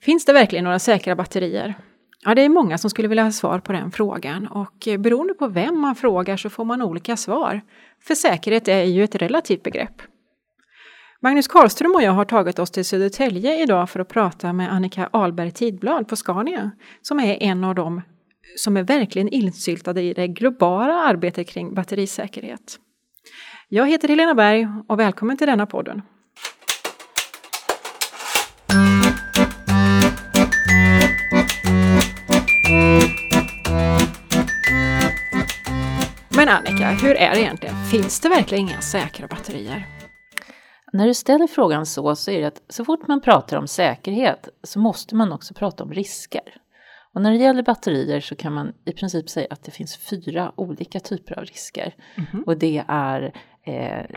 Finns det verkligen några säkra batterier? Ja, det är många som skulle vilja ha svar på den frågan och eh, beroende på vem man frågar så får man olika svar. För säkerhet är ju ett relativt begrepp. Magnus Karlström och jag har tagit oss till Södertälje idag för att prata med Annika Alberg Tidblad på Scania, som är en av dem som är verkligen insyltade i det globala arbetet kring batterisäkerhet. Jag heter Helena Berg och välkommen till denna podden. Men Annika, hur är det egentligen? Finns det verkligen inga säkra batterier? När du ställer frågan så, så är det att så fort man pratar om säkerhet så måste man också prata om risker. Och när det gäller batterier så kan man i princip säga att det finns fyra olika typer av risker. Mm -hmm. Och det är eh,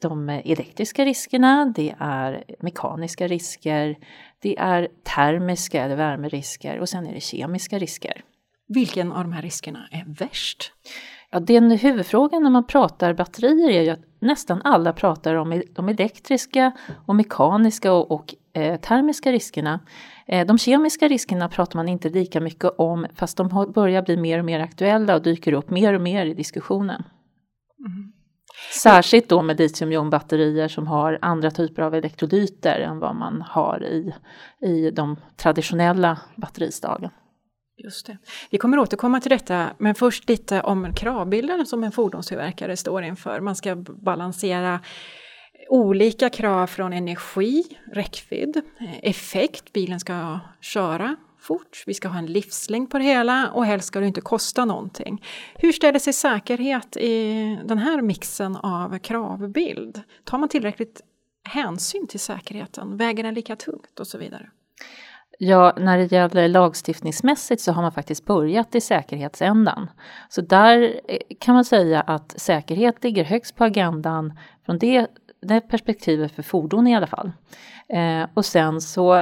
de elektriska riskerna, det är mekaniska risker, det är termiska eller värmerisker och sen är det kemiska risker. Vilken av de här riskerna är värst? Ja, den huvudfrågan när man pratar batterier är ju att nästan alla pratar om de elektriska och mekaniska och, och eh, termiska riskerna. Eh, de kemiska riskerna pratar man inte lika mycket om fast de börjar bli mer och mer aktuella och dyker upp mer och mer i diskussionen. Mm. Särskilt då med litiumjonbatterier som har andra typer av elektrolyter än vad man har i, i de traditionella batterislagen. Just det. Vi kommer återkomma till detta, men först lite om kravbilden som en fordonstillverkare står inför. Man ska balansera olika krav från energi, räckvidd, eh, effekt, bilen ska köra fort, vi ska ha en livslängd på det hela och helst ska det inte kosta någonting. Hur ställer sig säkerhet i den här mixen av kravbild? Tar man tillräckligt hänsyn till säkerheten? Väger den lika tungt och så vidare? Ja, när det gäller lagstiftningsmässigt så har man faktiskt börjat i säkerhetsändan. Så där eh, kan man säga att säkerhet ligger högst på agendan från det, det perspektivet för fordon i alla fall. Eh, och sen så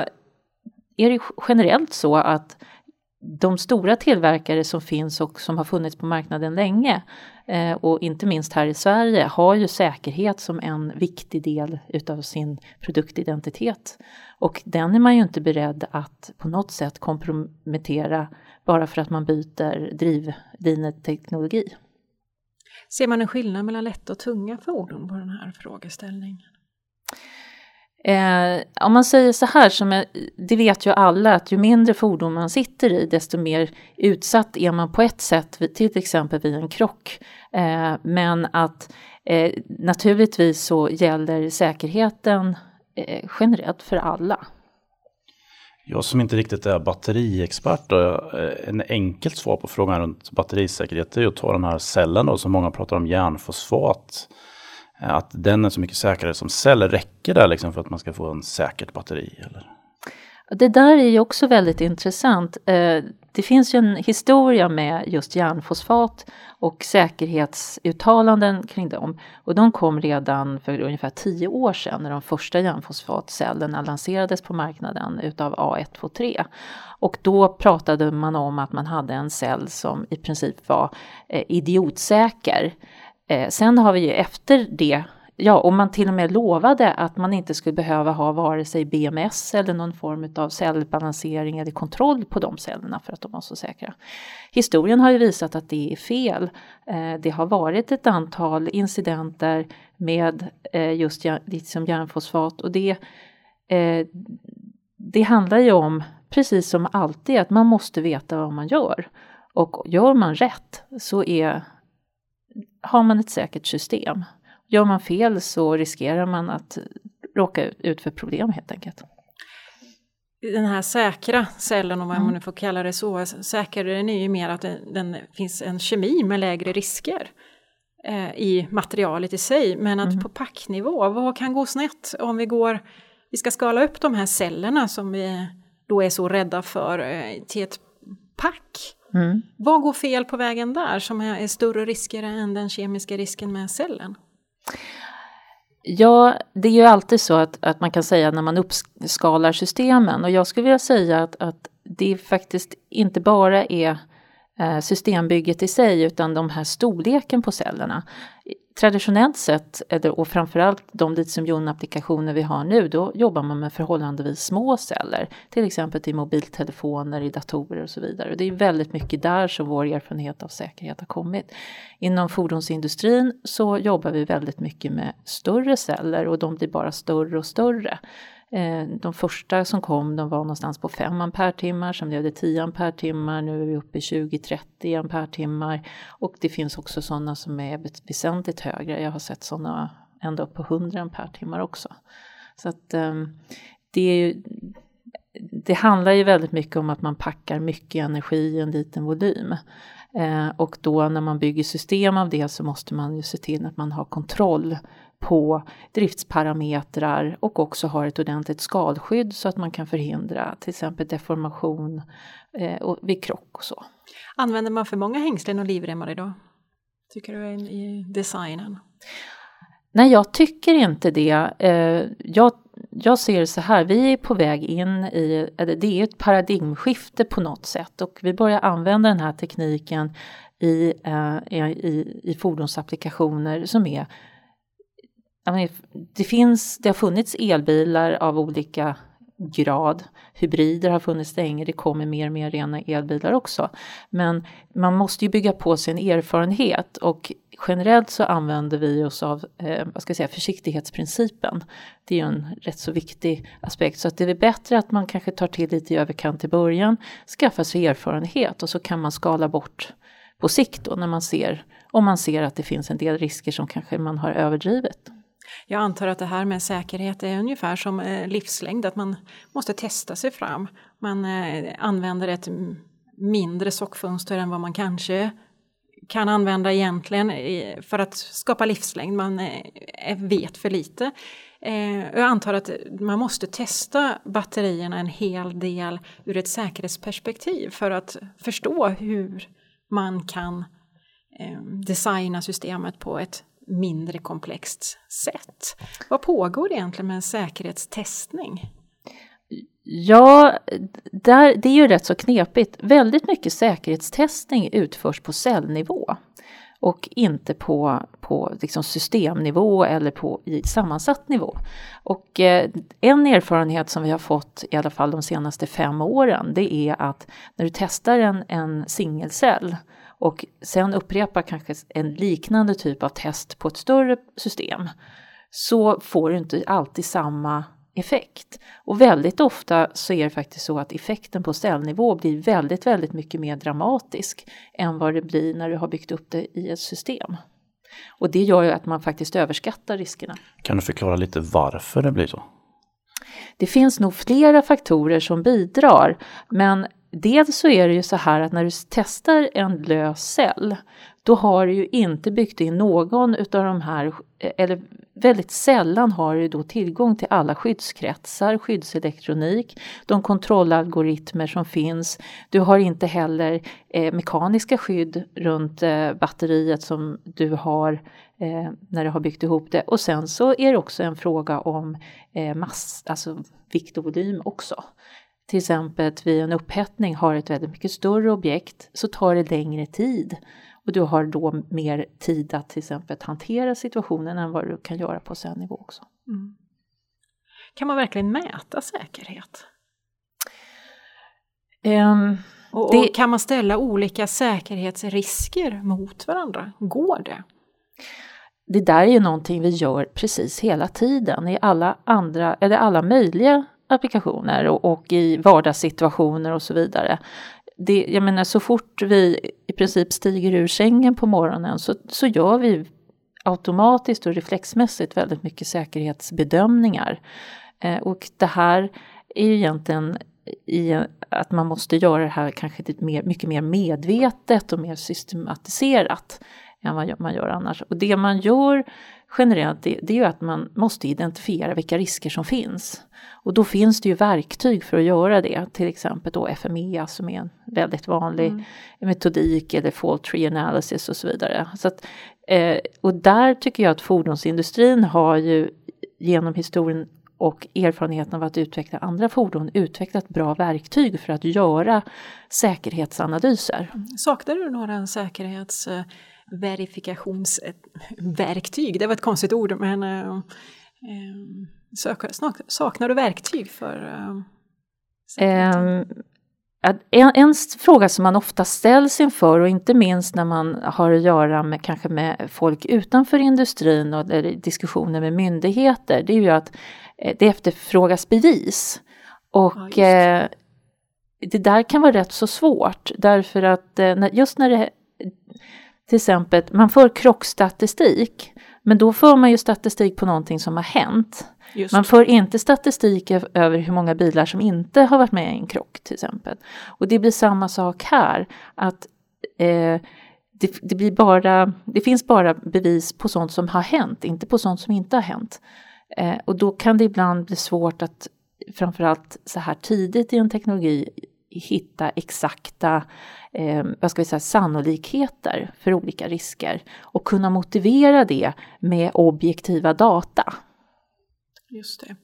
är det generellt så att de stora tillverkare som finns och som har funnits på marknaden länge eh, och inte minst här i Sverige har ju säkerhet som en viktig del utav sin produktidentitet. Och den är man ju inte beredd att på något sätt kompromettera bara för att man byter drivlineteknologi. Ser man en skillnad mellan lätta och tunga fordon på den här frågeställningen? Eh, om man säger så här, som jag, det vet ju alla att ju mindre fordon man sitter i desto mer utsatt är man på ett sätt, till exempel vid en krock. Eh, men att eh, naturligtvis så gäller säkerheten eh, generellt för alla. Jag som inte riktigt är batteriexpert, då, eh, en enkelt svar på frågan runt batterisäkerhet är att ta den här cellen då, som många pratar om, järnfosfat. Eh, att den är så mycket säkrare som cell. Räcker det liksom för att man ska få en säkert batteri? Eller? Det där är ju också väldigt intressant. Eh, det finns ju en historia med just järnfosfat och säkerhetsuttalanden kring dem. Och de kom redan för ungefär tio år sedan när de första järnfosfatcellerna lanserades på marknaden utav A123. Och då pratade man om att man hade en cell som i princip var eh, idiotsäker. Eh, sen har vi ju efter det Ja, och man till och med lovade att man inte skulle behöva ha vare sig BMS eller någon form av cellbalansering eller kontroll på de cellerna för att de var så säkra. Historien har ju visat att det är fel. Eh, det har varit ett antal incidenter med eh, just litium liksom järnfosfat och det, eh, det handlar ju om, precis som alltid, att man måste veta vad man gör. Och gör man rätt så är, har man ett säkert system. Gör man fel så riskerar man att råka ut för problem helt enkelt. Den här säkra cellen, om man mm. nu får kalla det så, säkrare den är ju mer att den, den finns en kemi med lägre risker eh, i materialet i sig. Men att mm. på packnivå, vad kan gå snett om vi går, vi ska skala upp de här cellerna som vi då är så rädda för eh, till ett pack. Mm. Vad går fel på vägen där som är, större risker än den kemiska risken med cellen? Ja, det är ju alltid så att, att man kan säga när man uppskalar systemen och jag skulle vilja säga att, att det faktiskt inte bara är eh, systembygget i sig utan de här storleken på cellerna traditionellt sett, och framförallt de litiumjonapplikationer vi har nu, då jobbar man med förhållandevis små celler. Till exempel i mobiltelefoner, i datorer och så vidare. Och det är väldigt mycket där som vår erfarenhet av säkerhet har kommit. Inom fordonsindustrin så jobbar vi väldigt mycket med större celler och de blir bara större och större. Eh, de första som kom de var någonstans på 5 ampere-timmar, sen blev det 10 ampere-timmar, nu är vi uppe i 20-30 ampere-timmar och det finns också sådana som är väsentligt högre. Jag har sett sådana ända upp på 100 ampere-timmar också. Så att ehm, det är ju, det handlar ju väldigt mycket om att man packar mycket energi i en liten volym. Eh, och då när man bygger system av det så måste man ju se till att man har kontroll på driftsparametrar och också har ett ordentligt skalskydd så att man kan förhindra till exempel deformation eh, och vid krock och så. Använder man för många hängslen och livremmar idag? Tycker du i designen? Nej, jag tycker inte det. Eh, jag, jag ser så här, vi är på väg in i, det är ett paradigmskifte på något sätt och vi börjar använda den här tekniken i, eh, i, i fordonsapplikationer som är det, finns, det har funnits elbilar av olika grad. Hybrider har funnits länge, det kommer mer och mer rena elbilar också. Men man måste ju bygga på sin erfarenhet och generellt så använder vi oss av eh, vad ska jag säga, försiktighetsprincipen. Det är ju en rätt så viktig aspekt så att det är bättre att man kanske tar till lite i överkant i början, skaffar sig erfarenhet och så kan man skala bort på sikt då när man ser om man ser att det finns en del risker som kanske man har överdrivit. Jag antar att det här med säkerhet är ungefär som eh, livslängd, att man måste testa sig fram. Man eh, använder ett mindre sockfönster än vad man kanske kan använda egentligen för att skapa livslängd. Man eh, vet för lite. Jag antar att man måste testa batterierna en hel del ur ett säkerhetsperspektiv för att förstå hur man kan designa systemet på ett mindre komplext sätt. Vad pågår egentligen med en säkerhetstestning? Ja, där, det är ju rätt så knepigt. Väldigt mycket säkerhetstestning utförs på cellnivå och inte på, på liksom systemnivå eller på i sammansatt nivå. Och eh, en erfarenhet som vi har fått i alla fall de senaste fem åren det är att när du testar en, en singelcell och sen upprepa kanske en liknande typ av test på ett större system så får du inte alltid samma effekt. Och väldigt ofta så är det faktiskt så att effekten på cellnivå blir väldigt, väldigt mycket mer dramatisk än vad det blir när du har byggt upp det i ett system. Och det gör ju att man faktiskt överskattar riskerna. Kan du förklara lite varför det blir så? Det finns nog flera faktorer som bidrar, men dels så är det ju så här att när du testar en lös cell, då har du ju inte byggt in någon utav de här, eller väldigt sällan har du då tillgång till alla skyddskretsar, skyddselektronik, de kontrollalgoritmer som finns. Du har inte heller eh, mekaniska skydd runt eh, batteriet som du har eh, när du har byggt ihop det. Och sen så är det också en fråga om eh, mass, alltså vikt och volym också till exempel vid en upphettning har ett väldigt mycket större objekt så tar det längre tid och du har då mer tid att till exempel hantera situationen än vad du kan göra på cellnivå också. Mm. Kan man verkligen mäta säkerhet? Um, och, det, och kan man ställa olika säkerhetsrisker mot varandra? Går det? Det där är ju någonting vi gör precis hela tiden i alla andra, eller alla möjliga applikationer och, och i vardagssituationer och så vidare. Det, jag menar så fort vi i princip stiger ur sängen på morgonen så, så gör vi automatiskt och reflexmässigt väldigt mycket säkerhetsbedömningar. Eh, och det här är ju egentligen i att man måste göra det här kanske lite mer, mycket mer medvetet och mer systematiserat än vad man gör annars. Och det man gör generellt det, det är ju att man måste identifiera vilka risker som finns. Och då finns det ju verktyg för att göra det, till exempel då FMEA som är en väldigt vanlig mm. metodik eller fault tree analysis och så vidare. Så att, eh, och där tycker jag att fordonsindustrin har ju genom historien och erfarenheten av att utveckla andra fordon utvecklat bra verktyg för att göra säkerhetsanalyser. Saknar du några säkerhets verifikationsverktyg. Det var ett konstigt ord, men eh, saknar du verktyg för eh, en, en, fråga som man ofta ställs inför och inte minst när man har att göra med kanske med folk utanför industrin och diskussioner med myndigheter, det är ju att eh, det efterfrågas bevis. Och ja, eh, det där kan vara rätt så svårt därför att eh, just när det till exempel, man för krockstatistik, men då för man ju statistik på någonting som har hänt. Just. Man för inte statistik över hur många bilar som inte har varit med i en krock till exempel. Och det blir samma sak här, att eh, det, det, blir bara, det finns bara bevis på sånt som har hänt, inte på sånt som inte har hänt. Eh, och då kan det ibland bli svårt att framförallt så här tidigt i en teknologi hitta exakta eh, vad ska vi säga, sannolikheter för olika risker och kunna motivera det med objektiva data. Just det.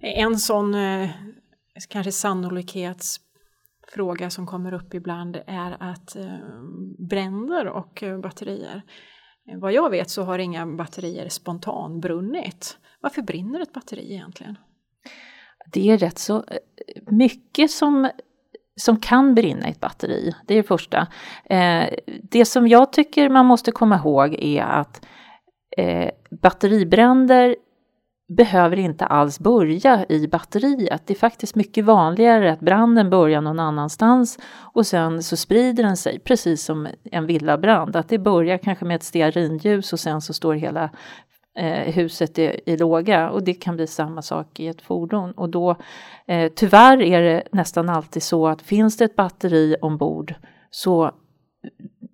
En sån eh, kanske sannolikhetsfråga som kommer upp ibland är att eh, bränder och eh, batterier. Vad jag vet så har inga batterier spontanbrunnit. Varför brinner ett batteri egentligen? Det är rätt så eh, mycket som som kan brinna i ett batteri. Det är det första. Eh, det som jag tycker man måste komma ihåg är att eh, batteribränder behöver inte alls börja i batteriet. Det är faktiskt mycket vanligare att branden börjar någon annanstans och sen så sprider den sig, precis som en villabrand. Att det börjar kanske med ett stearinljus och sen så står hela eh, huset i, i låga och det kan bli samma sak i ett fordon. Och då eh, tyvärr är det nästan alltid så att finns det ett batteri ombord så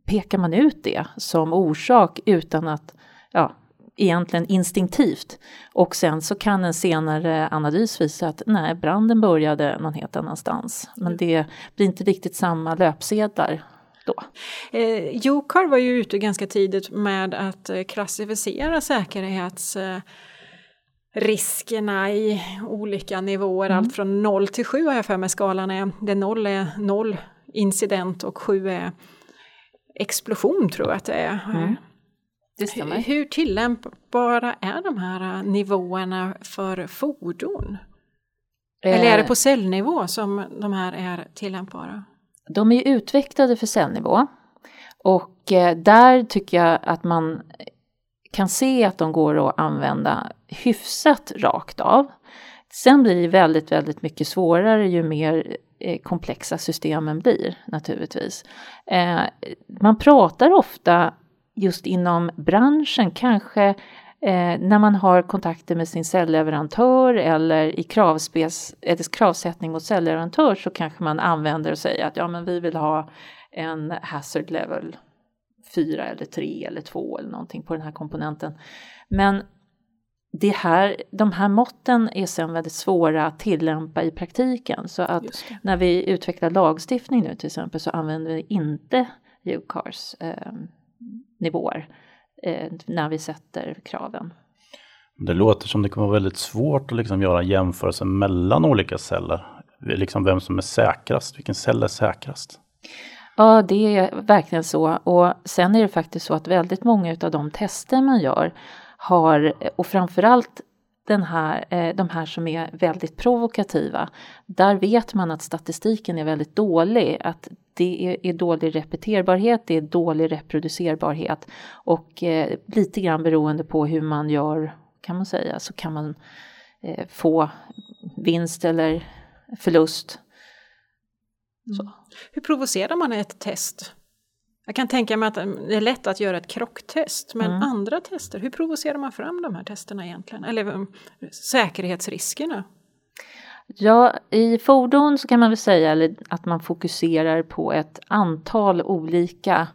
pekar man ut det som orsak utan att ja, egentligen instinktivt. Och sen så kan en senare analys visa att nej, branden började någon helt annanstans. Men det blir inte riktigt samma löpsedlar då. Eh, Jokar var ju ute ganska tidigt med att eh, klassificera säkerhetsriskerna i olika nivåer, mm. allt från 0 till 7 har jag för mig skalan är. Där 0 är noll incident och 7 är explosion tror jag att det är. Mm. Hur, hur tillämpbara är de här eh, nivåerna för fordon? Eller är det på cellnivå som de här är tillämpbara? De är ju utvecklade för cellnivå och eh, där tycker jag att man kan se att de går att använda hyfsat rakt av. Sen blir det väldigt, väldigt mycket svårare ju mer eh, komplexa systemen blir naturligtvis. Eh, man pratar ofta just inom branschen kanske Eh, när man har kontakter med sin cellleverantör eller i kravspec, eller kravsättning mot cellleverantör så kanske man använder och säger att ja men vi vill ha en hazard level 4 eller 3 eller 2 eller någonting på den här komponenten. Men det här, de här måtten är sen väldigt svåra att tillämpa i praktiken. Så att när vi utvecklar lagstiftning nu till exempel så använder vi inte UCARs eh, nivåer eh, när vi sätter kraven. Det låter som det kommer vara väldigt svårt att liksom göra jämförelser mellan olika celler. Liksom vem som är säkrast, vilken cell är säkrast? Ja, det är verkligen så. Och sen är det faktiskt så att väldigt många av de tester man gör har, och framförallt den här, eh, de här som är väldigt provokativa, där vet man att statistiken är väldigt dålig. Att det är, dålig repeterbarhet, det är dålig reproducerbarhet och eh, lite grann beroende på hur man gör, kan man säga, så kan man eh, få vinst eller förlust. Mm. Hur provocerar man ett test? Jag kan tänka mig att det är lätt att göra ett krocktest, men mm. andra tester, hur provocerar man fram de här testerna egentligen? Eller um, säkerhetsriskerna? Ja, i fordon så kan man väl säga att man fokuserar på ett antal olika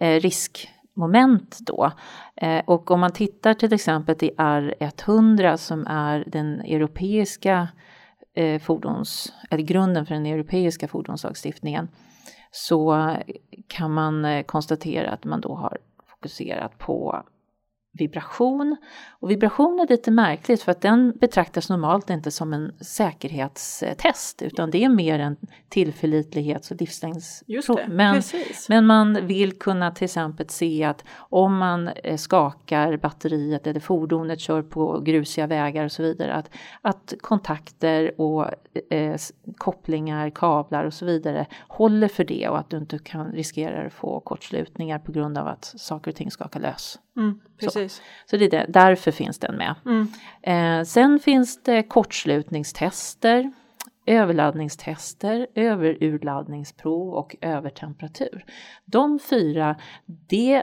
eh, riskmoment då. Eh, och om man tittar till exempel till R100 som är den europeiska eh, fordons, eller grunden för den europeiska fordonslagstiftningen så kan man eh, konstatera att man då har fokuserat på vibration. Och vibration är lite märkligt för att den betraktas normalt inte som en säkerhetstest utan det är mer en tillförlitlighets och livslängds... Men, men man vill kunna till exempel se att om man eh, skakar batteriet eller fordonet kör på grusiga vägar och så vidare att, att kontakter och eh, kopplingar, kablar och så vidare håller för det och att du inte kan riskera att få kortslutningar på grund av att saker och ting skakar lös. Mm, precis. Så, så det är det, därför finns den med. Mm. Eh, sen finns det kortslutningstester, överladdningstester, överurladdningsprov och övertemperatur. De fyra, det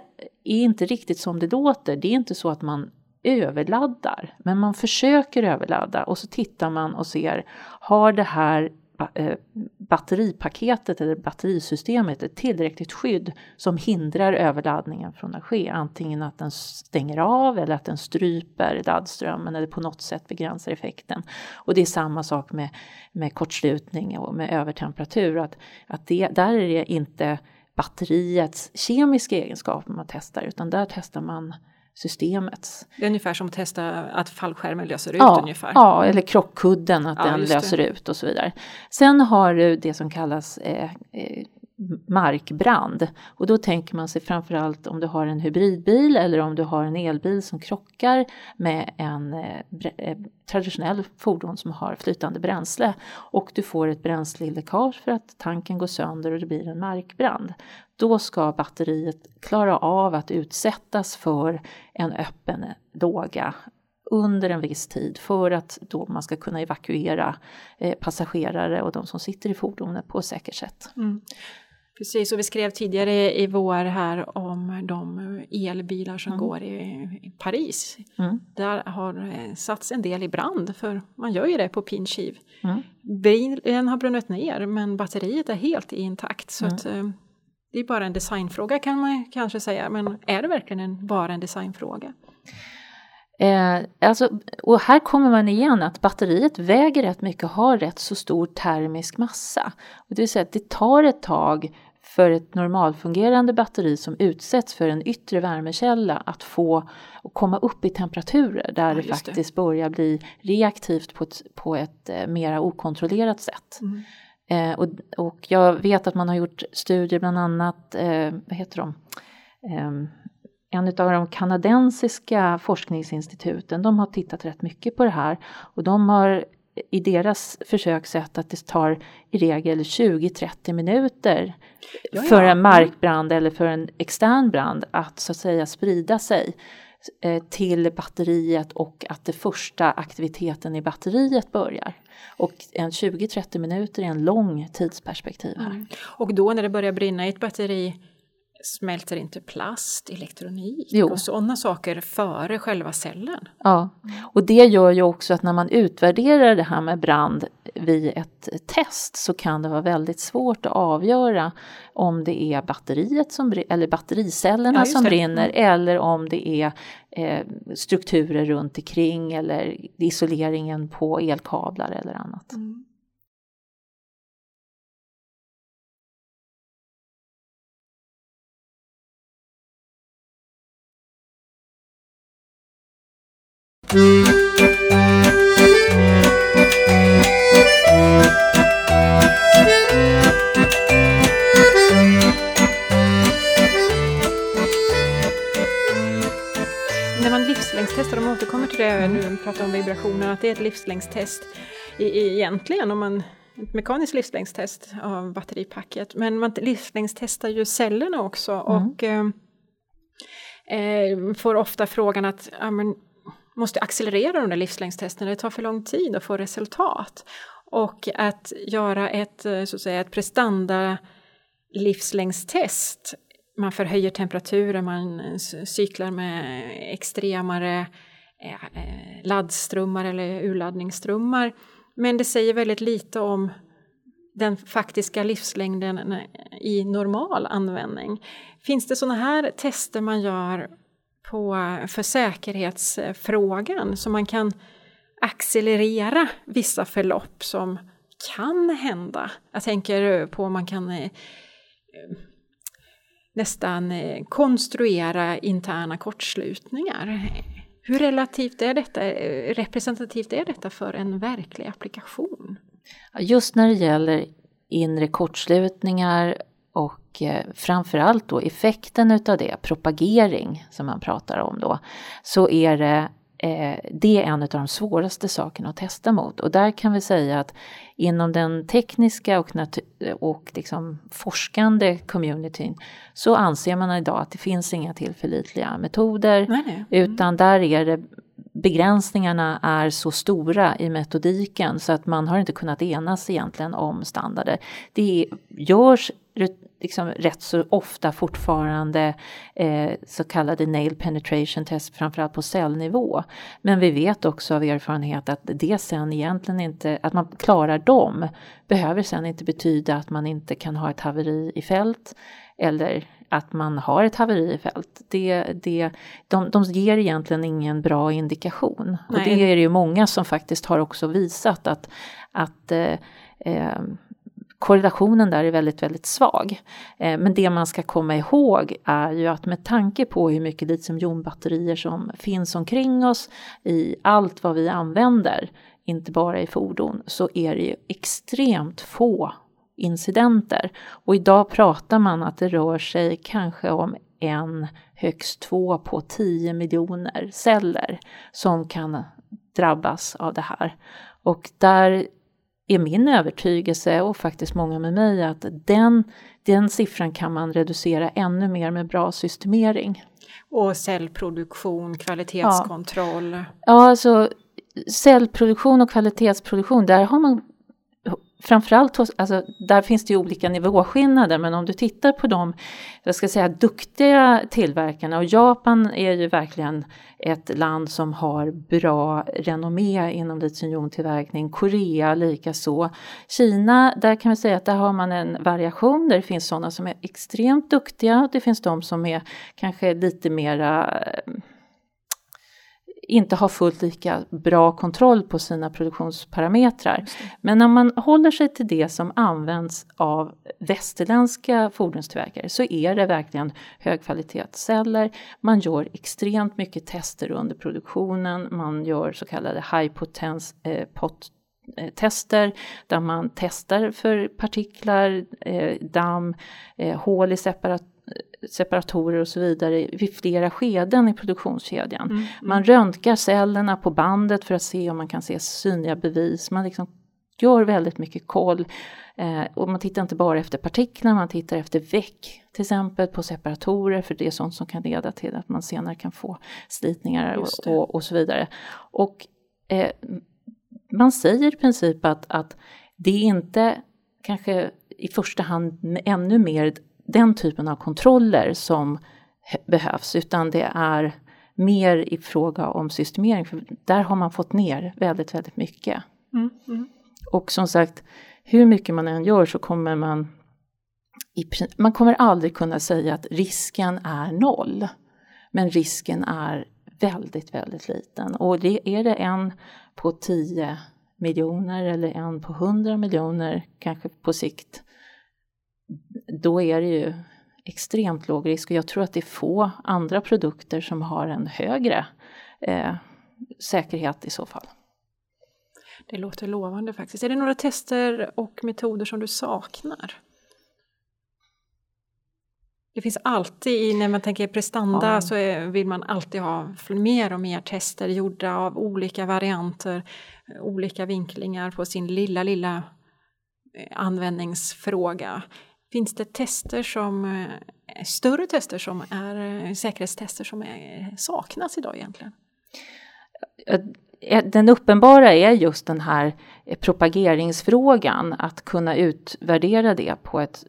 är inte riktigt som det låter. Det är inte så att man överladdar, men man försöker överladda och så tittar man och ser, har det här Eh, batteripaketet eller batterisystemet ett tillräckligt skydd som hindrar överladdningen från att ske. Antingen att den stänger av eller att den stryper laddströmmen eller på något sätt begränsar effekten. Och det är samma sak med, med kortslutning och med övertemperatur. Att, att det, där är det inte batteriets kemiska egenskaper man testar utan där testar man systemets. Det är ungefär som att testa att fallskärmen löser ut ja, ungefär. Ja, eller krockkudden att ja, den löser ut och så vidare. Sen har du det som kallas eh, eh, markbrand. Och då tänker man sig framförallt om du har en hybridbil eller om du har en elbil som krockar med en eh, eh, traditionell fordon som har flytande bränsle och du får ett bränsleläckage för att tanken går sönder och det blir en markbrand. Då ska batteriet klara av att utsättas för en öppen låga under en viss tid för att då man ska kunna evakuera eh, passagerare och de som sitter i fordonet på ett säkert sätt. Mm. Precis, och vi skrev tidigare i vår här om de elbilar som mm. går i Paris. Mm. Där har eh, satts en del i brand, för man gör ju det på pinskiv. Mm. Bilen har brunnit ner men batteriet är helt intakt. Så Mm. att, eh, det är bara en designfråga kan man kanske säga, men är det verkligen en, bara en designfråga? Eh, alltså, och här kommer man igen att batteriet väger rätt mycket och har rätt så stor termisk massa. Och det vill säga att det tar ett tag för ett normalfungerande batteri som utsätts för en yttre värmekälla att få och komma upp i temperaturer där Ja, det just det. faktiskt börjar bli reaktivt på ett, på ett eh, mera okontrollerat sätt. Mm. Eh, och, och jag vet att man har gjort studier bland annat, eh, vad heter de? Eh, en av de kanadensiska forskningsinstituten, de har tittat rätt mycket på det här och de har i deras försök sett att det tar i regel 20-30 minuter Ja, för en markbrand eller för en extern brand att så att säga sprida sig eh, till batteriet och att det första aktiviteten i batteriet börjar. Och en 20-30 minuter är en lång tidsperspektiv här. Mm. Och då när det börjar brinna i ett batteri smälter inte plast, elektronik Jo. och sådana saker före själva cellen? Ja, och det gör ju också att när man utvärderar det här med brand vid ett test så kan det vara väldigt svårt att avgöra om det är batteriet som eller battericellerna Ja, som brinner eller om det är eh, strukturer runt omkring eller isoleringen på elkablar eller annat. När man livslängdstestar, de återkommer till det nu när vi pratar om vibrationer, att det är ett livslängdstest egentligen om man ett mekaniskt livslängdstest av batteripacket. Men man livslängdstestar ju cellerna också och eh, eh, får ofta frågan att ja, men, måste accelerera de där livslängdstesterna, det tar för lång tid att få resultat. Och att göra ett, eh, så att säga, ett prestanda livslängdstest man förhöjer temperaturen, man cyklar med extremare eh, eh, laddströmmar eller urladdningsströmmar. Men det säger väldigt lite om den faktiska livslängden i normal användning. Finns det sådana här tester man gör på, för säkerhetsfrågan så man kan accelerera vissa förlopp som kan hända? Jag tänker på om man kan eh, nästan eh, konstruera interna kortslutningar. Hur relativt är detta, eh, representativt är detta för en verklig applikation? Just när det gäller inre kortslutningar och eh, framförallt då effekten utav det, propagering som man pratar om då, så är det eh, det är en av de svåraste sakerna att testa mot. Och där kan vi säga att inom den tekniska och, och liksom forskande communityn så anser man idag att det finns inga tillförlitliga metoder. Nej, nej. Mm. Utan där är det begränsningarna är så stora i metodiken så att man har inte kunnat enas egentligen om standarder. Det görs liksom rätt så ofta fortfarande eh, så kallade nail penetration test, framförallt på cellnivå. Men vi vet också av erfarenhet att det sen egentligen inte, att man klarar dem, behöver sen inte betyda att man inte kan ha ett haveri i fält eller att man har ett haveri i fält. Det, det, de, de ger egentligen ingen bra indikation. Nej. Och det är det ju många som faktiskt har också visat att, att eh, eh, korrelationen där är väldigt, väldigt svag. Eh, men det man ska komma ihåg är ju att med tanke på hur mycket litiumjonbatterier som finns omkring oss i allt vad vi använder, inte bara i fordon, så är det ju extremt få incidenter. Och idag pratar man att det rör sig kanske om en, högst två på 10 miljoner celler som kan drabbas av det här. Och där är min övertygelse och faktiskt många med mig att den, den siffran kan man reducera ännu mer med bra systemering. Och cellproduktion, kvalitetskontroll? Ja, ja alltså cellproduktion och kvalitetsproduktion, där har man framförallt hos, alltså, där finns det ju olika nivåskillnader men om du tittar på de, jag ska säga duktiga tillverkarna och Japan är ju verkligen ett land som har bra renommé inom litiumjontillverkning, Korea likaså. Kina, där kan vi säga att där har man en variation där det finns sådana som är extremt duktiga och det finns de som är kanske lite mera eh, inte har fullt lika bra kontroll på sina produktionsparametrar. Men när man håller sig till det som används av västerländska fordonstillverkare så är det verkligen högkvalitetsceller. Man gör extremt mycket tester under produktionen, man gör så kallade high potens eh, pot eh, tester där man testar för partiklar, eh, damm, eh, hål i separat separatorer och så vidare vid flera skeden i produktionskedjan. Mm, mm. Man röntgar cellerna på bandet för att se om man kan se synliga bevis. Man liksom gör väldigt mycket koll. Eh, och man tittar inte bara efter partiklar, man tittar efter väck till exempel på separatorer för det är sånt som kan leda till att man senare kan få slitningar och, och, och, så vidare. Och eh, man säger i princip att, att det är inte kanske i första hand ännu mer den typen av kontroller som behövs utan det är mer i fråga om systemering för där har man fått ner väldigt, väldigt mycket. Mm, mm. Och som sagt, hur mycket man än gör så kommer man i, man kommer aldrig kunna säga att risken är noll. Men risken är väldigt, väldigt liten. Och det är det en på 10 miljoner eller en på 100 miljoner kanske på sikt då är det ju extremt låg risk och jag tror att det är få andra produkter som har en högre eh, säkerhet i så fall. Det låter lovande faktiskt. Är det några tester och metoder som du saknar? Det finns alltid, när man tänker prestanda ja. så vill man alltid ha mer och mer tester gjorda av olika varianter, olika vinklingar på sin lilla, lilla eh, användningsfråga. Finns det tester som, eh, större tester som är eh, säkerhetstester som är, saknas idag egentligen? Den uppenbara är just den här eh, propageringsfrågan, att kunna utvärdera det på ett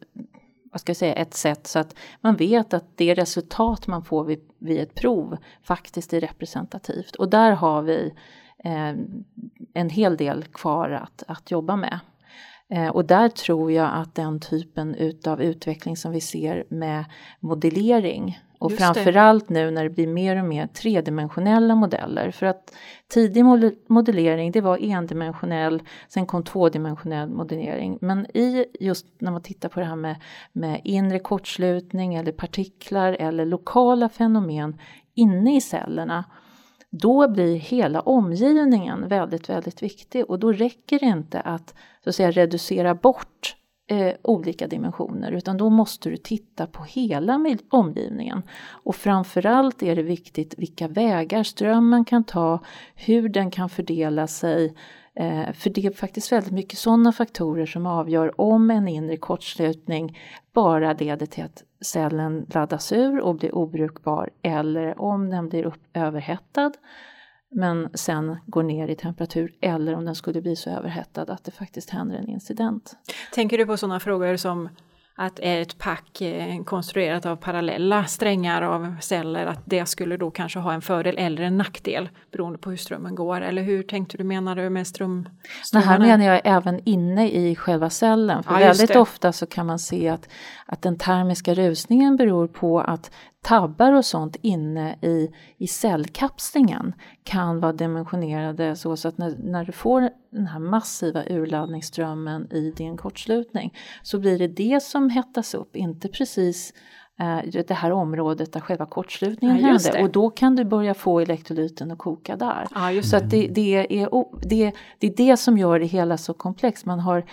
vad ska jag säga, ett sätt så att man vet att det resultat man får vid, vid ett prov faktiskt är representativt. Och där har vi eh, en hel del kvar att, att jobba med. Eh, och där tror jag att den typen utav utveckling som vi ser med modellering Och framförallt nu när det blir mer och mer tredimensionella modeller. För att tidig modellering det var endimensionell, sen kom tvådimensionell modellering. Men i just när man tittar på det här med, med inre kortslutning eller partiklar eller lokala fenomen inne i cellerna. Då blir hela omgivningen väldigt, väldigt viktig och då räcker det inte att, så att säga, reducera bort eh, olika dimensioner utan då måste du titta på hela omgivningen. Och framförallt är det viktigt vilka vägar strömmen kan ta, hur den kan fördela sig. Eh, för det är faktiskt väldigt mycket sådana faktorer som avgör om en inre kortslutning bara leder till att cellen laddas ur och blir obrukbar eller om den blir upp, överhettad men sen går ner i temperatur eller om den skulle bli så överhettad att det faktiskt händer en incident. Tänker du på sådana frågor som att är ett pack eh, konstruerat av parallella strängar av celler, att det skulle då kanske ha en fördel eller en nackdel beroende på hur strömmen går? Eller hur tänkte du, menar du med ström? Det här menar jag även inne i själva cellen. För ja, väldigt ofta så kan man se att, att den termiska rusningen beror på att tabbar och sånt inne i, i cellkapslingen kan vara dimensionerade så, så att när, när du får den här massiva urladdningsströmmen i din kortslutning så blir det det som hettas upp, inte precis eh, det här området där själva kortslutningen ja, händer och då kan du börja få elektrolyten att koka där. Ja, så att det, det, är, det, det är det som gör det hela så komplext. Man har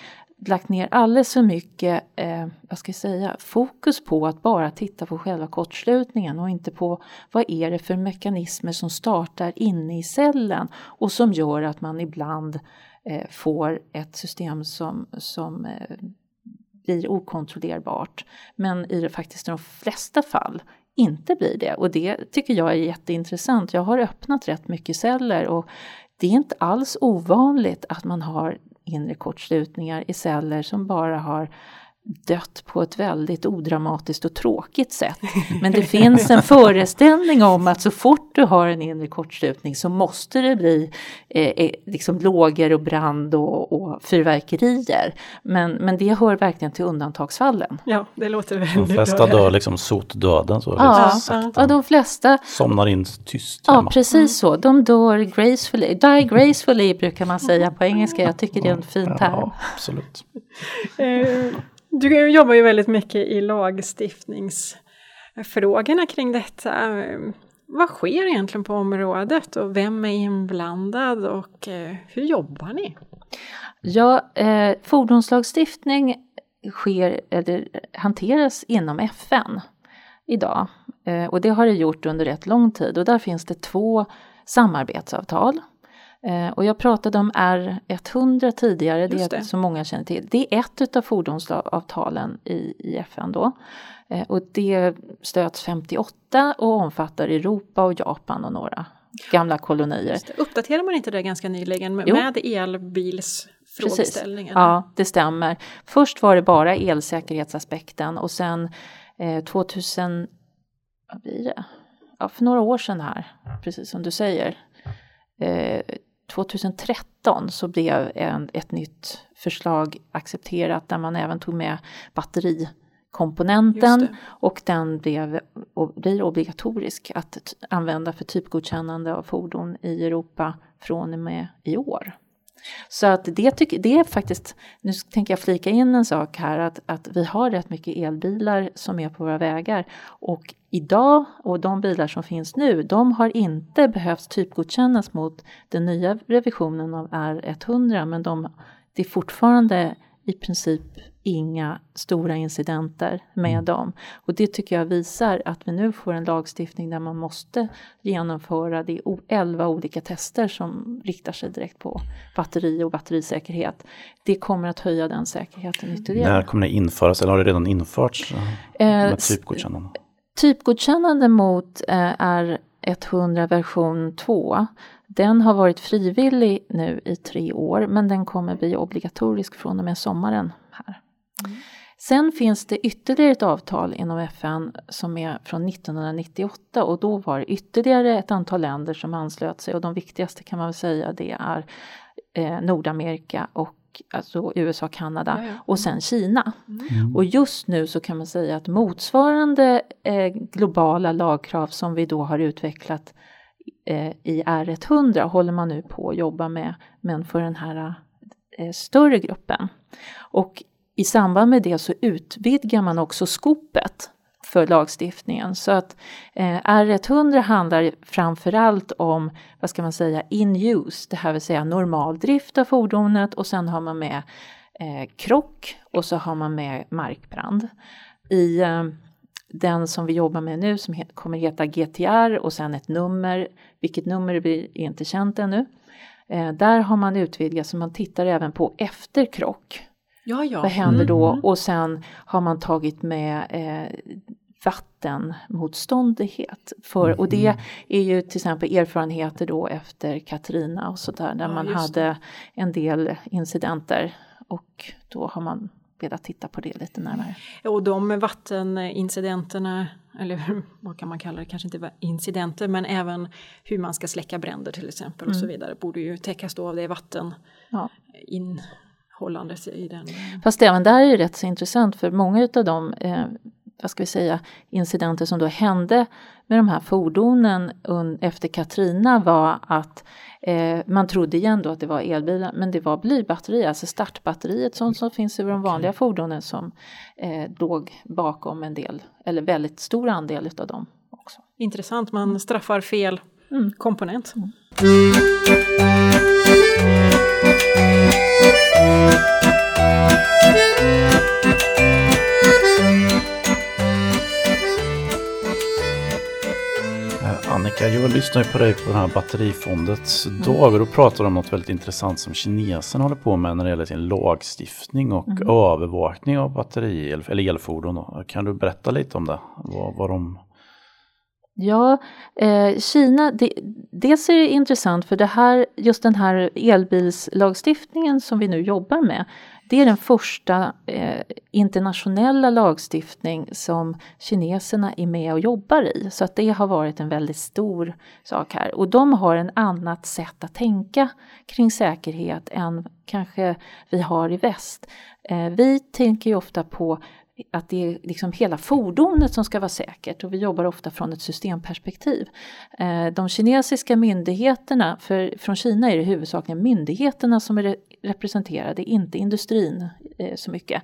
lagt ner alldeles för mycket eh, vad ska jag säga, fokus på att bara titta på själva kortslutningen och inte på vad är det för mekanismer som startar inne i cellen och som gör att man ibland eh, får ett system som, som eh, blir okontrollerbart. Men i det faktiskt de flesta fall inte blir det och det tycker jag är jätteintressant. Jag har öppnat rätt mycket celler och det är inte alls ovanligt att man har inre kortslutningar i celler som bara har dött på ett väldigt odramatiskt och tråkigt sätt. Men det finns en föreställning om att så fort du har en inre kortslutning så måste det bli eh, eh, liksom lågor och brand och, och fyrverkerier. Men, men det hör verkligen till undantagsfallen. Ja, det låter väldigt De flesta bra. dör liksom sotdöden. Så ja, ja, de flesta somnar in tyst Ja, hemma. precis så. De dör gracefully. Die gracefully brukar man säga på engelska. Jag tycker det är en fin term. Ja, absolut. Du jobbar ju väldigt mycket i lagstiftningsfrågorna kring detta. Ehm, vad sker egentligen på området och vem är inblandad och eh, hur jobbar ni? Ja, eh, fordonslagstiftning sker, eller hanteras inom FN idag. Eh, och det har det gjort under rätt lång tid och där finns det två samarbetsavtal och jag pratade om R100 tidigare, det, är som många känner till. Det är ett utav fordonsavtalen i, i FN då. Eh, och det stöts 58 och omfattar Europa och Japan och några gamla kolonier. Uppdaterar man inte det ganska nyligen med, med elbilsfrågeställningen? Ja, det stämmer. Först var det bara elsäkerhetsaspekten och sen eh, 2000, vad blir det? Ja, för några år sedan här, precis som du säger, eh, 2013 så blev en, ett nytt förslag accepterat där man även tog med batterikomponenten och den blev, och blir obligatorisk att använda för typgodkännande av fordon i Europa från och med i år. Så att det, tycker, det är faktiskt, nu tänker jag flika in en sak här, att, att vi har rätt mycket elbilar som är på våra vägar och idag och de bilar som finns nu, de har inte behövt typgodkännas mot den nya revisionen av R100 men de, det är fortfarande i princip inga stora incidenter med mm. dem. Och det tycker jag visar att vi nu får en lagstiftning där man måste genomföra det 11 olika tester som riktar sig direkt på batteri och batterisäkerhet. Det kommer att höja den säkerheten ytterligare. När kommer det införas eller har det redan införts? Eh, med typgodkännande? Typgodkännande mot eh, R100 version 2 den har varit frivillig nu i tre år men den kommer bli obligatorisk från och med sommaren här. Mm. Sen finns det ytterligare ett avtal inom FN som är från 1998 och då var det ytterligare ett antal länder som anslöt sig och de viktigaste kan man väl säga det är eh, Nordamerika och alltså USA, Kanada Ja, ja. och sen Kina. Mm. Och just nu så kan man säga att motsvarande eh, globala lagkrav som vi då har utvecklat eh, i R100 håller man nu på att jobba med, men för den här eh, större gruppen. Och i samband med det så utvidgar man också skopet för lagstiftningen. Så att eh, R100 handlar framförallt om, vad ska man säga, in use, det här vill säga normal drift av fordonet och sen har man med eh, krock och så har man med markbrand. I eh, den som vi jobbar med nu som he- kommer heta GTR och sen ett nummer, vilket nummer det blir är inte känt ännu. Eh, där har man utvidgat så man tittar även på efter krock. Ja, ja. Vad händer då? Mm. Och sen har man tagit med eh, vattenmotståndighet. För, Och det är ju till exempel erfarenheter då efter Katrina och sådär där Ja, man det. hade en del incidenter och då har man velat titta på det lite närmare. Och de vattenincidenterna, eller vad kan man kalla det, kanske inte incidenter, men även hur man ska släcka bränder till exempel och så vidare, borde ju täckas då av det vatten Ja. innehållandet i den. Fast även där är det rätt så intressant för många utav de eh, vad ska vi säga, incidenter som då hände med de här fordonen efter Katrina var att eh, man trodde igen då att det var elbilar men det var blybatterier, alltså startbatteriet som, som finns i de vanliga fordonen som eh, låg bakom en del, eller väldigt stor andel utav dem också. Intressant, man straffar fel Mm. komponent. Eh, Annika, jag lyssnar ju på dig på den här batterifondets dag och då pratar du om något väldigt intressant som kineserna håller på med när det gäller sin lagstiftning och övervakning av batteri eller elfordon. Kan du berätta lite om det? Vad, vad de... Ja, eh, Kina, det, dels är det intressant för det här, just den här elbilslagstiftningen som vi nu jobbar med, det är den första eh, internationella lagstiftning som kineserna är med och jobbar i. Så att det har varit en väldigt stor sak här. Och de har en annat sätt att tänka kring säkerhet än kanske vi har i väst. Eh, vi tänker ju ofta på att det är liksom hela fordonet som ska vara säkert och vi jobbar ofta från ett systemperspektiv. Eh, de kinesiska myndigheterna, för från Kina är det huvudsakligen myndigheterna som är representerade, inte industrin eh, så mycket.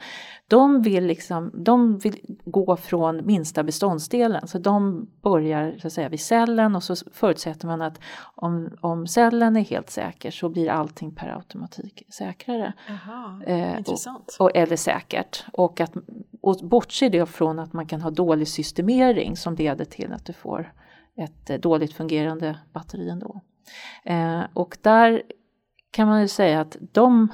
De vill, liksom, de vill gå från minsta beståndsdelen, så de börjar så att säga, vid cellen och så förutsätter man att om, om cellen är helt säker så blir allting per automatik säkrare. Jaha, Eh, intressant. och, eller säkert. Och, att, och bortse det från att man kan ha dålig systemering som leder till att du får ett eh, dåligt fungerande batteri ändå. Eh, och där kan man ju säga att de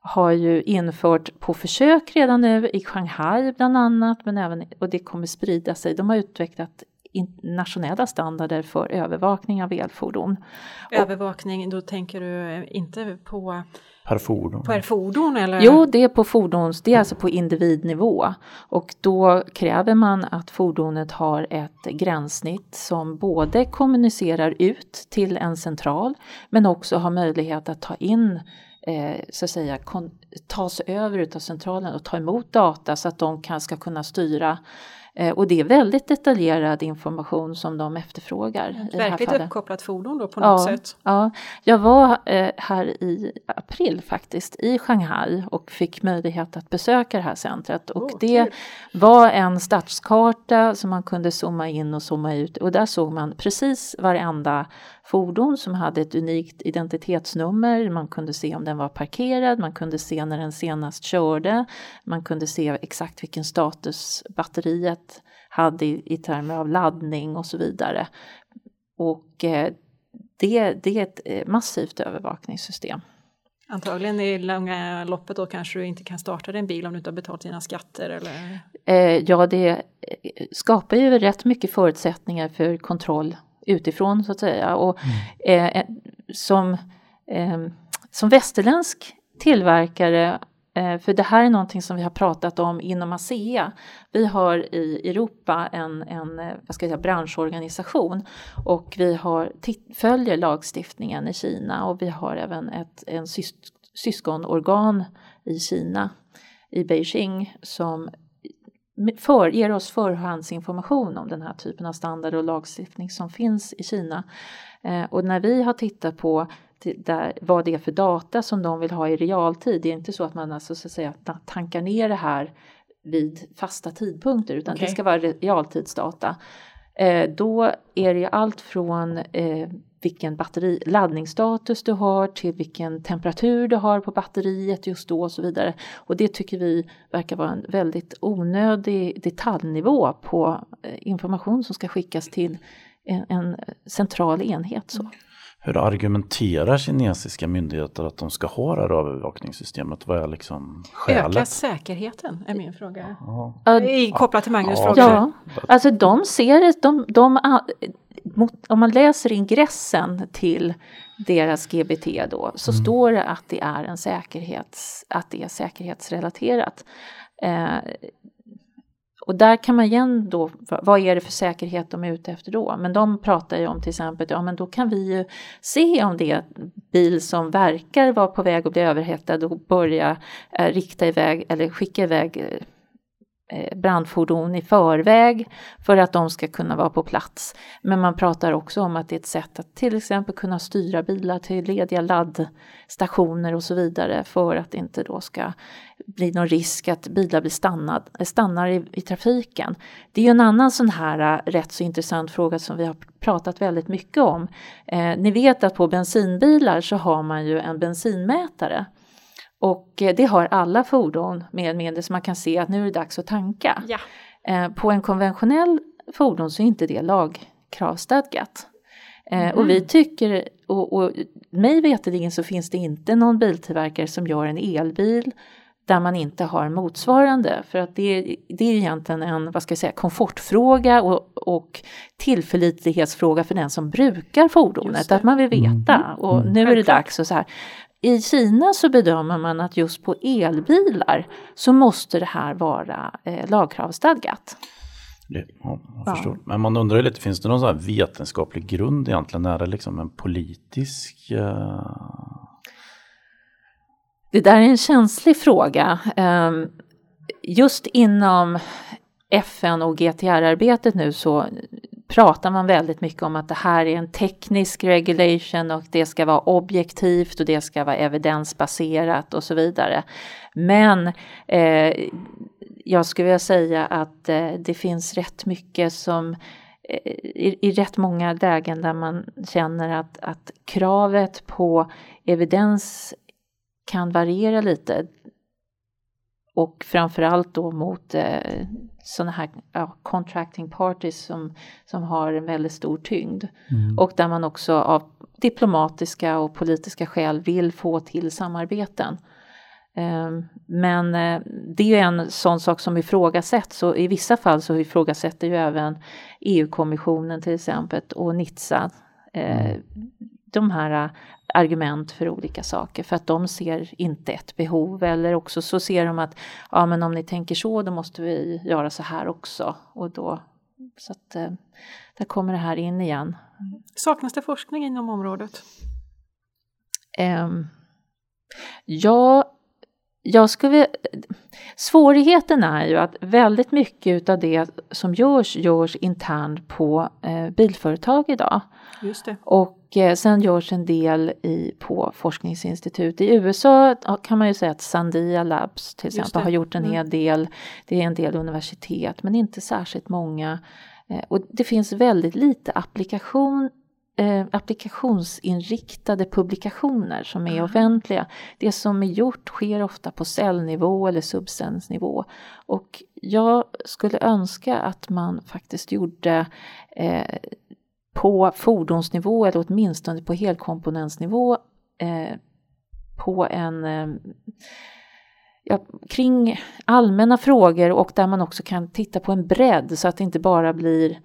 har ju infört på försök redan nu i Shanghai bland annat, men även, och det kommer sprida sig. De har utvecklat nationella standarder för övervakning av elfordon. Övervakning, då tänker du eh, inte på Per fordon. per fordon eller? Jo, det är på fordons, det är alltså på individnivå och då kräver man att fordonet har ett gränssnitt som både kommunicerar ut till en central men också har möjlighet att ta in eh, så att säga kon, ta sig över utav centralen och ta emot data så att de kan, ska kunna styra eh, och det är väldigt detaljerad information som de efterfrågar. i här Verkligt uppkopplat fordon då på något sätt? Ja, jag var eh, här i april faktiskt i Shanghai och fick möjlighet att besöka det här centret och Åh, det kul. var en stadskarta som man kunde zooma in och zooma ut och där såg man precis varenda fordon som hade ett unikt identitetsnummer. Man kunde se om den var parkerad, man kunde se när den senast körde, man kunde se exakt vilken status batteriet hade i, i termer av laddning och så vidare. Och eh, det, det är ett eh, massivt övervakningssystem. Antagligen i långa loppet då kanske du inte kan starta din bil om du inte har betalt dina skatter eller? Eh, ja, det eh, skapar ju rätt mycket förutsättningar för kontroll utifrån så att säga. Och eh, eh, som, eh, som västerländsk tillverkare eh, för det här är någonting som vi har pratat om inom ASEA. Vi har i Europa en, en eh, vad ska jag säga, branschorganisation och vi har följer lagstiftningen i Kina och vi har även ett, en syskonorgan i Kina, i Beijing, som för, ger oss förhandsinformation om den här typen av standard och lagstiftning som finns i Kina. Eh, och när vi har tittat på där, vad det är för data som de vill ha i realtid, det är inte så att man alltså, så att säga, tankar ner det här vid fasta tidpunkter utan okay. det ska vara realtidsdata. Eh, då är det allt från eh, vilken batteri, laddningsstatus du har till vilken temperatur du har på batteriet just då och så vidare. Och det tycker vi verkar vara en väldigt onödig detaljnivå på eh, information som ska skickas till en, en central enhet. Så. Hur argumenterar kinesiska myndigheter att de ska ha det här övervakningssystemet? Vad är liksom skälet? Öka säkerheten är min fråga. Ja. Kopplat till Magnus ja. fråga. Ja, alltså de ser det, de, de, om man läser ingressen till deras GBT då så mm. står det att det är en säkerhets, att det är säkerhetsrelaterat. Eh, och där kan man igen då, vad är det för säkerhet de är ute efter då? Men de pratar ju om till exempel, ja men då kan vi ju se om det är bil som verkar vara på väg att bli överhettad och börja eh, rikta iväg eller skicka iväg eh, Eh, Eh, brandfordon i förväg för att de ska kunna vara på plats. Men man pratar också om att det är ett sätt att till exempel kunna styra bilar till lediga laddstationer och så vidare för att det inte då ska bli någon risk att bilar blir stannad, stannar i, i trafiken. Det är ju en annan sån här eh, rätt så intressant fråga som vi har pratat väldigt mycket om. Eh, ni vet att på bensinbilar så har man ju en bensinmätare och eh, det har alla fordon med medel så man kan se att nu är det dags att tanka. Ja. Eh, på en konventionell fordon så är inte det lagkravstadgat. Mm. Och vi mm. tycker, och, och mig veterligen så finns det inte någon biltillverkare som gör en elbil där man inte har motsvarande. För att det, det är egentligen en vad ska jag säga, komfortfråga och, och tillförlitlighetsfråga för den som brukar fordonet. Att man vill veta mm. och nu är det dags och så här. I Kina så bedömer man att just på elbilar så måste det här vara eh, lagkravstadgat. Ja, jag förstår. Men man undrar ju lite, finns det någon sån vetenskaplig grund egentligen? Är det liksom en politisk... Uh... Det där är en känslig fråga. Um, just inom FN och GTR-arbetet nu så pratar man väldigt mycket om att det här är en teknisk regulation och det ska vara objektivt och det ska vara evidensbaserat och så vidare. Men eh, jag skulle vilja säga att eh, det finns rätt mycket som eh, i, i rätt många lägen där man känner att, att kravet på evidens kan variera lite. Och framförallt då mot eh, sådana här ja, contracting parties som, som har en väldigt stor tyngd. Mm. Och där man också av diplomatiska och politiska skäl vill få till samarbeten. Ehm, men eh, det är ju en sån sak som ifrågasätts och i vissa fall så ifrågasätter ju även EU-kommissionen till exempel och Nizza eh, mm. de här argument för olika saker för att de ser inte ett behov eller också så ser de att ja men om ni tänker så då måste vi göra så här också och då så att eh, där kommer det här in igen. Saknas det forskning inom området? Um, ja, jag skulle... Svårigheten är ju att väldigt mycket av det som görs, görs internt på eh, bilföretag idag. Just det. Och eh, sen görs en del i, på forskningsinstitut. I USA kan man ju säga att Sandia Labs till exempel har gjort en mm. hel del. Det är en del universitet men inte särskilt många. Eh, och det finns väldigt lite applikation eh, applikationsinriktade publikationer som är mm. offentliga. Det som är gjort sker ofta på cellnivå eller substansnivå. Och jag skulle önska att man faktiskt gjorde eh, på fordonsnivå eller åtminstone på helkomponentsnivå eh, på en eh, ja, kring allmänna frågor och där man också kan titta på en bredd så att det inte bara blir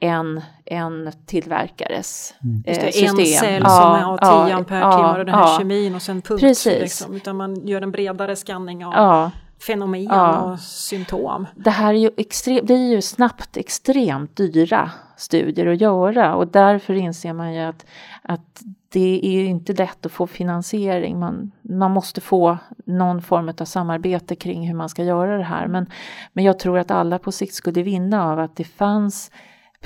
en, en tillverkares mm. eh, det, system. En cell ja, som har 10 ja, ampere ja, och den här ja, kemin och sen punkt. Liksom, utan man gör en bredare skanning av ja. fenomen ja. och symptom. Det här är ju extre- blir ju snabbt extremt dyra studier att göra och därför inser man ju att, att det är inte lätt att få finansiering. Man, man måste få någon form av samarbete kring hur man ska göra det här. Men, men jag tror att alla på sikt skulle vinna av att det fanns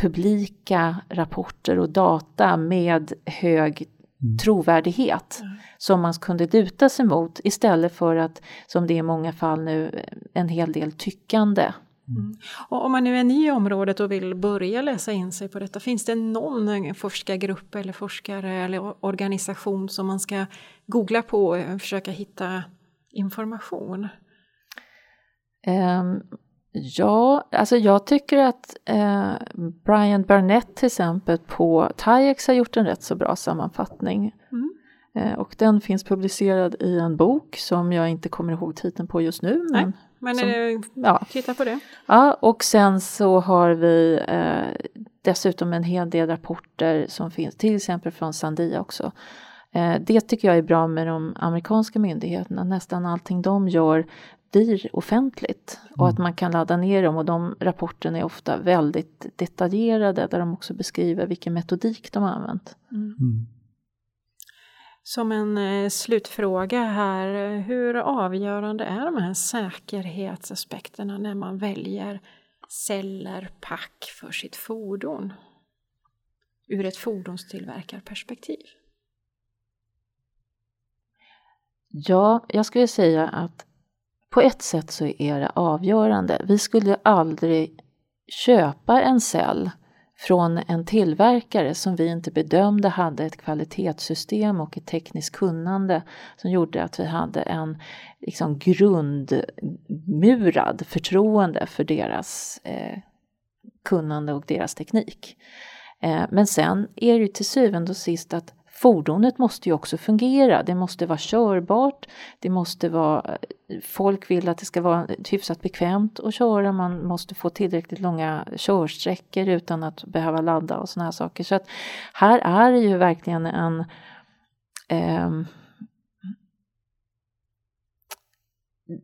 publika rapporter och data med hög mm. trovärdighet mm. som man kunde luta sig mot istället för att, som det är i många fall nu, en hel del tyckande. Mm. Och om man nu är ny i området och vill börja läsa in sig på detta, finns det någon forskargrupp eller forskare eller organisation som man ska googla på och försöka hitta information? Um, ja, alltså jag tycker att uh, Brian Burnett till exempel på TIEX har gjort en rätt så bra sammanfattning. Mm. Uh, och den finns publicerad i en bok som jag inte kommer ihåg titeln på just nu. Men men som, eh, ja. titta på det. Ja, och sen så har vi eh, dessutom en hel del rapporter som finns, till exempel från Sandia också. Eh, det tycker jag är bra med de amerikanska myndigheterna. Nästan allting de gör blir offentligt och att mm. man kan ladda ner dem och de rapporterna är ofta väldigt detaljerade där de också beskriver vilken metodik de har använt. Mm. Mm. Som en eh, slutfråga här, hur avgörande är de här säkerhetsaspekterna när man väljer celler, pack för sitt fordon? Ur ett fordonstillverkarperspektiv? Ja, jag skulle säga att på ett sätt så är det avgörande. Vi skulle aldrig köpa en cell från en tillverkare som vi inte bedömde hade ett kvalitetssystem och ett tekniskt kunnande som gjorde att vi hade en liksom, grundmurad förtroende för deras eh, kunnande och deras teknik. Eh, men sen är det ju till syvende och sist att fordonet måste ju också fungera. Det måste vara körbart. Det måste vara, folk vill att det ska vara hyfsat bekvämt att köra. Man måste få tillräckligt långa körsträckor utan att behöva ladda och sådana här saker. Så att här är det ju verkligen en eh,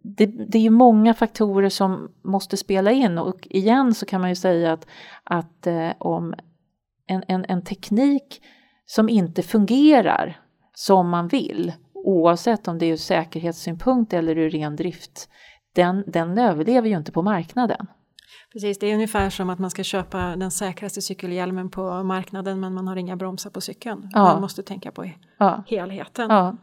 det, det, är ju många faktorer som måste spela in och igen så kan man ju säga att, att eh, om en, en, en teknik som inte fungerar som man vill, oavsett om det är ur säkerhetssynpunkt eller ur ren drift, den, den överlever ju inte på marknaden. Precis, det är ungefär som att man ska köpa den säkraste cykelhjälmen på marknaden men man har inga bromsar på cykeln. Ja. Man måste tänka på helheten. Ja.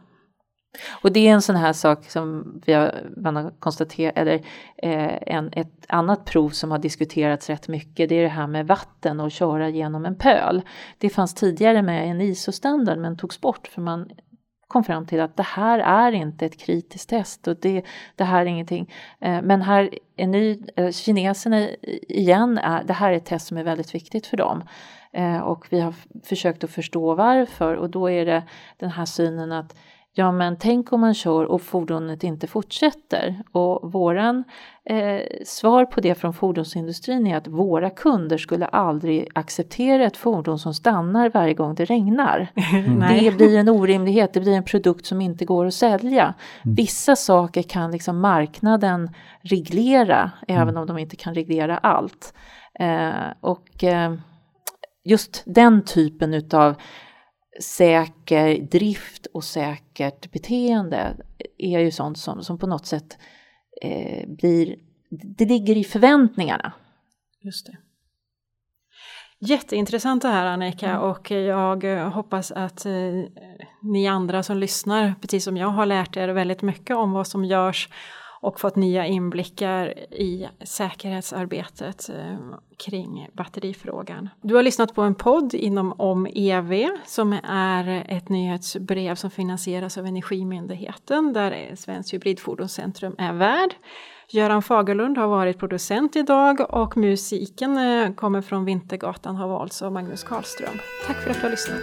Och det är en sån här sak som vi har, man har konstaterat, eller eh, en, ett annat prov som har diskuterats rätt mycket, det är det här med vatten och köra genom en pöl. Det fanns tidigare med en ISO-standard men togs bort för man kom fram till att det här är inte ett kritiskt test och det, det här är ingenting. Eh, men här är ny, eh, kineserna igen, är, det här är ett test som är väldigt viktigt för dem. Eh, och vi har försökt att förstå varför och då är det den här synen att Ja men tänk om man kör och fordonet inte fortsätter. Och våran eh, svar på det från fordonsindustrin är att våra kunder skulle aldrig acceptera ett fordon som stannar varje gång det regnar. Mm. det blir en orimlighet, det blir en produkt som inte går att sälja. Mm. Vissa saker kan liksom marknaden reglera mm. även om de inte kan reglera allt. Eh, och eh, just den typen utav säker drift och säkert beteende är ju sånt som, som på något sätt eh, blir, det ligger i förväntningarna. Just det. Jätteintressant det här Annika mm. och jag hoppas att eh, ni andra som lyssnar, precis som jag har lärt er väldigt mycket om vad som görs och fått nya inblickar i säkerhetsarbetet eh, kring batterifrågan. Du har lyssnat på en podd inom Om EV som är ett nyhetsbrev som finansieras av Energimyndigheten där Svenskt Hybridfordonscentrum är värd. Göran Fagerlund har varit producent idag och musiken eh, kommer från Vintergatan har valts av Magnus Karlström. Tack för att du har lyssnat.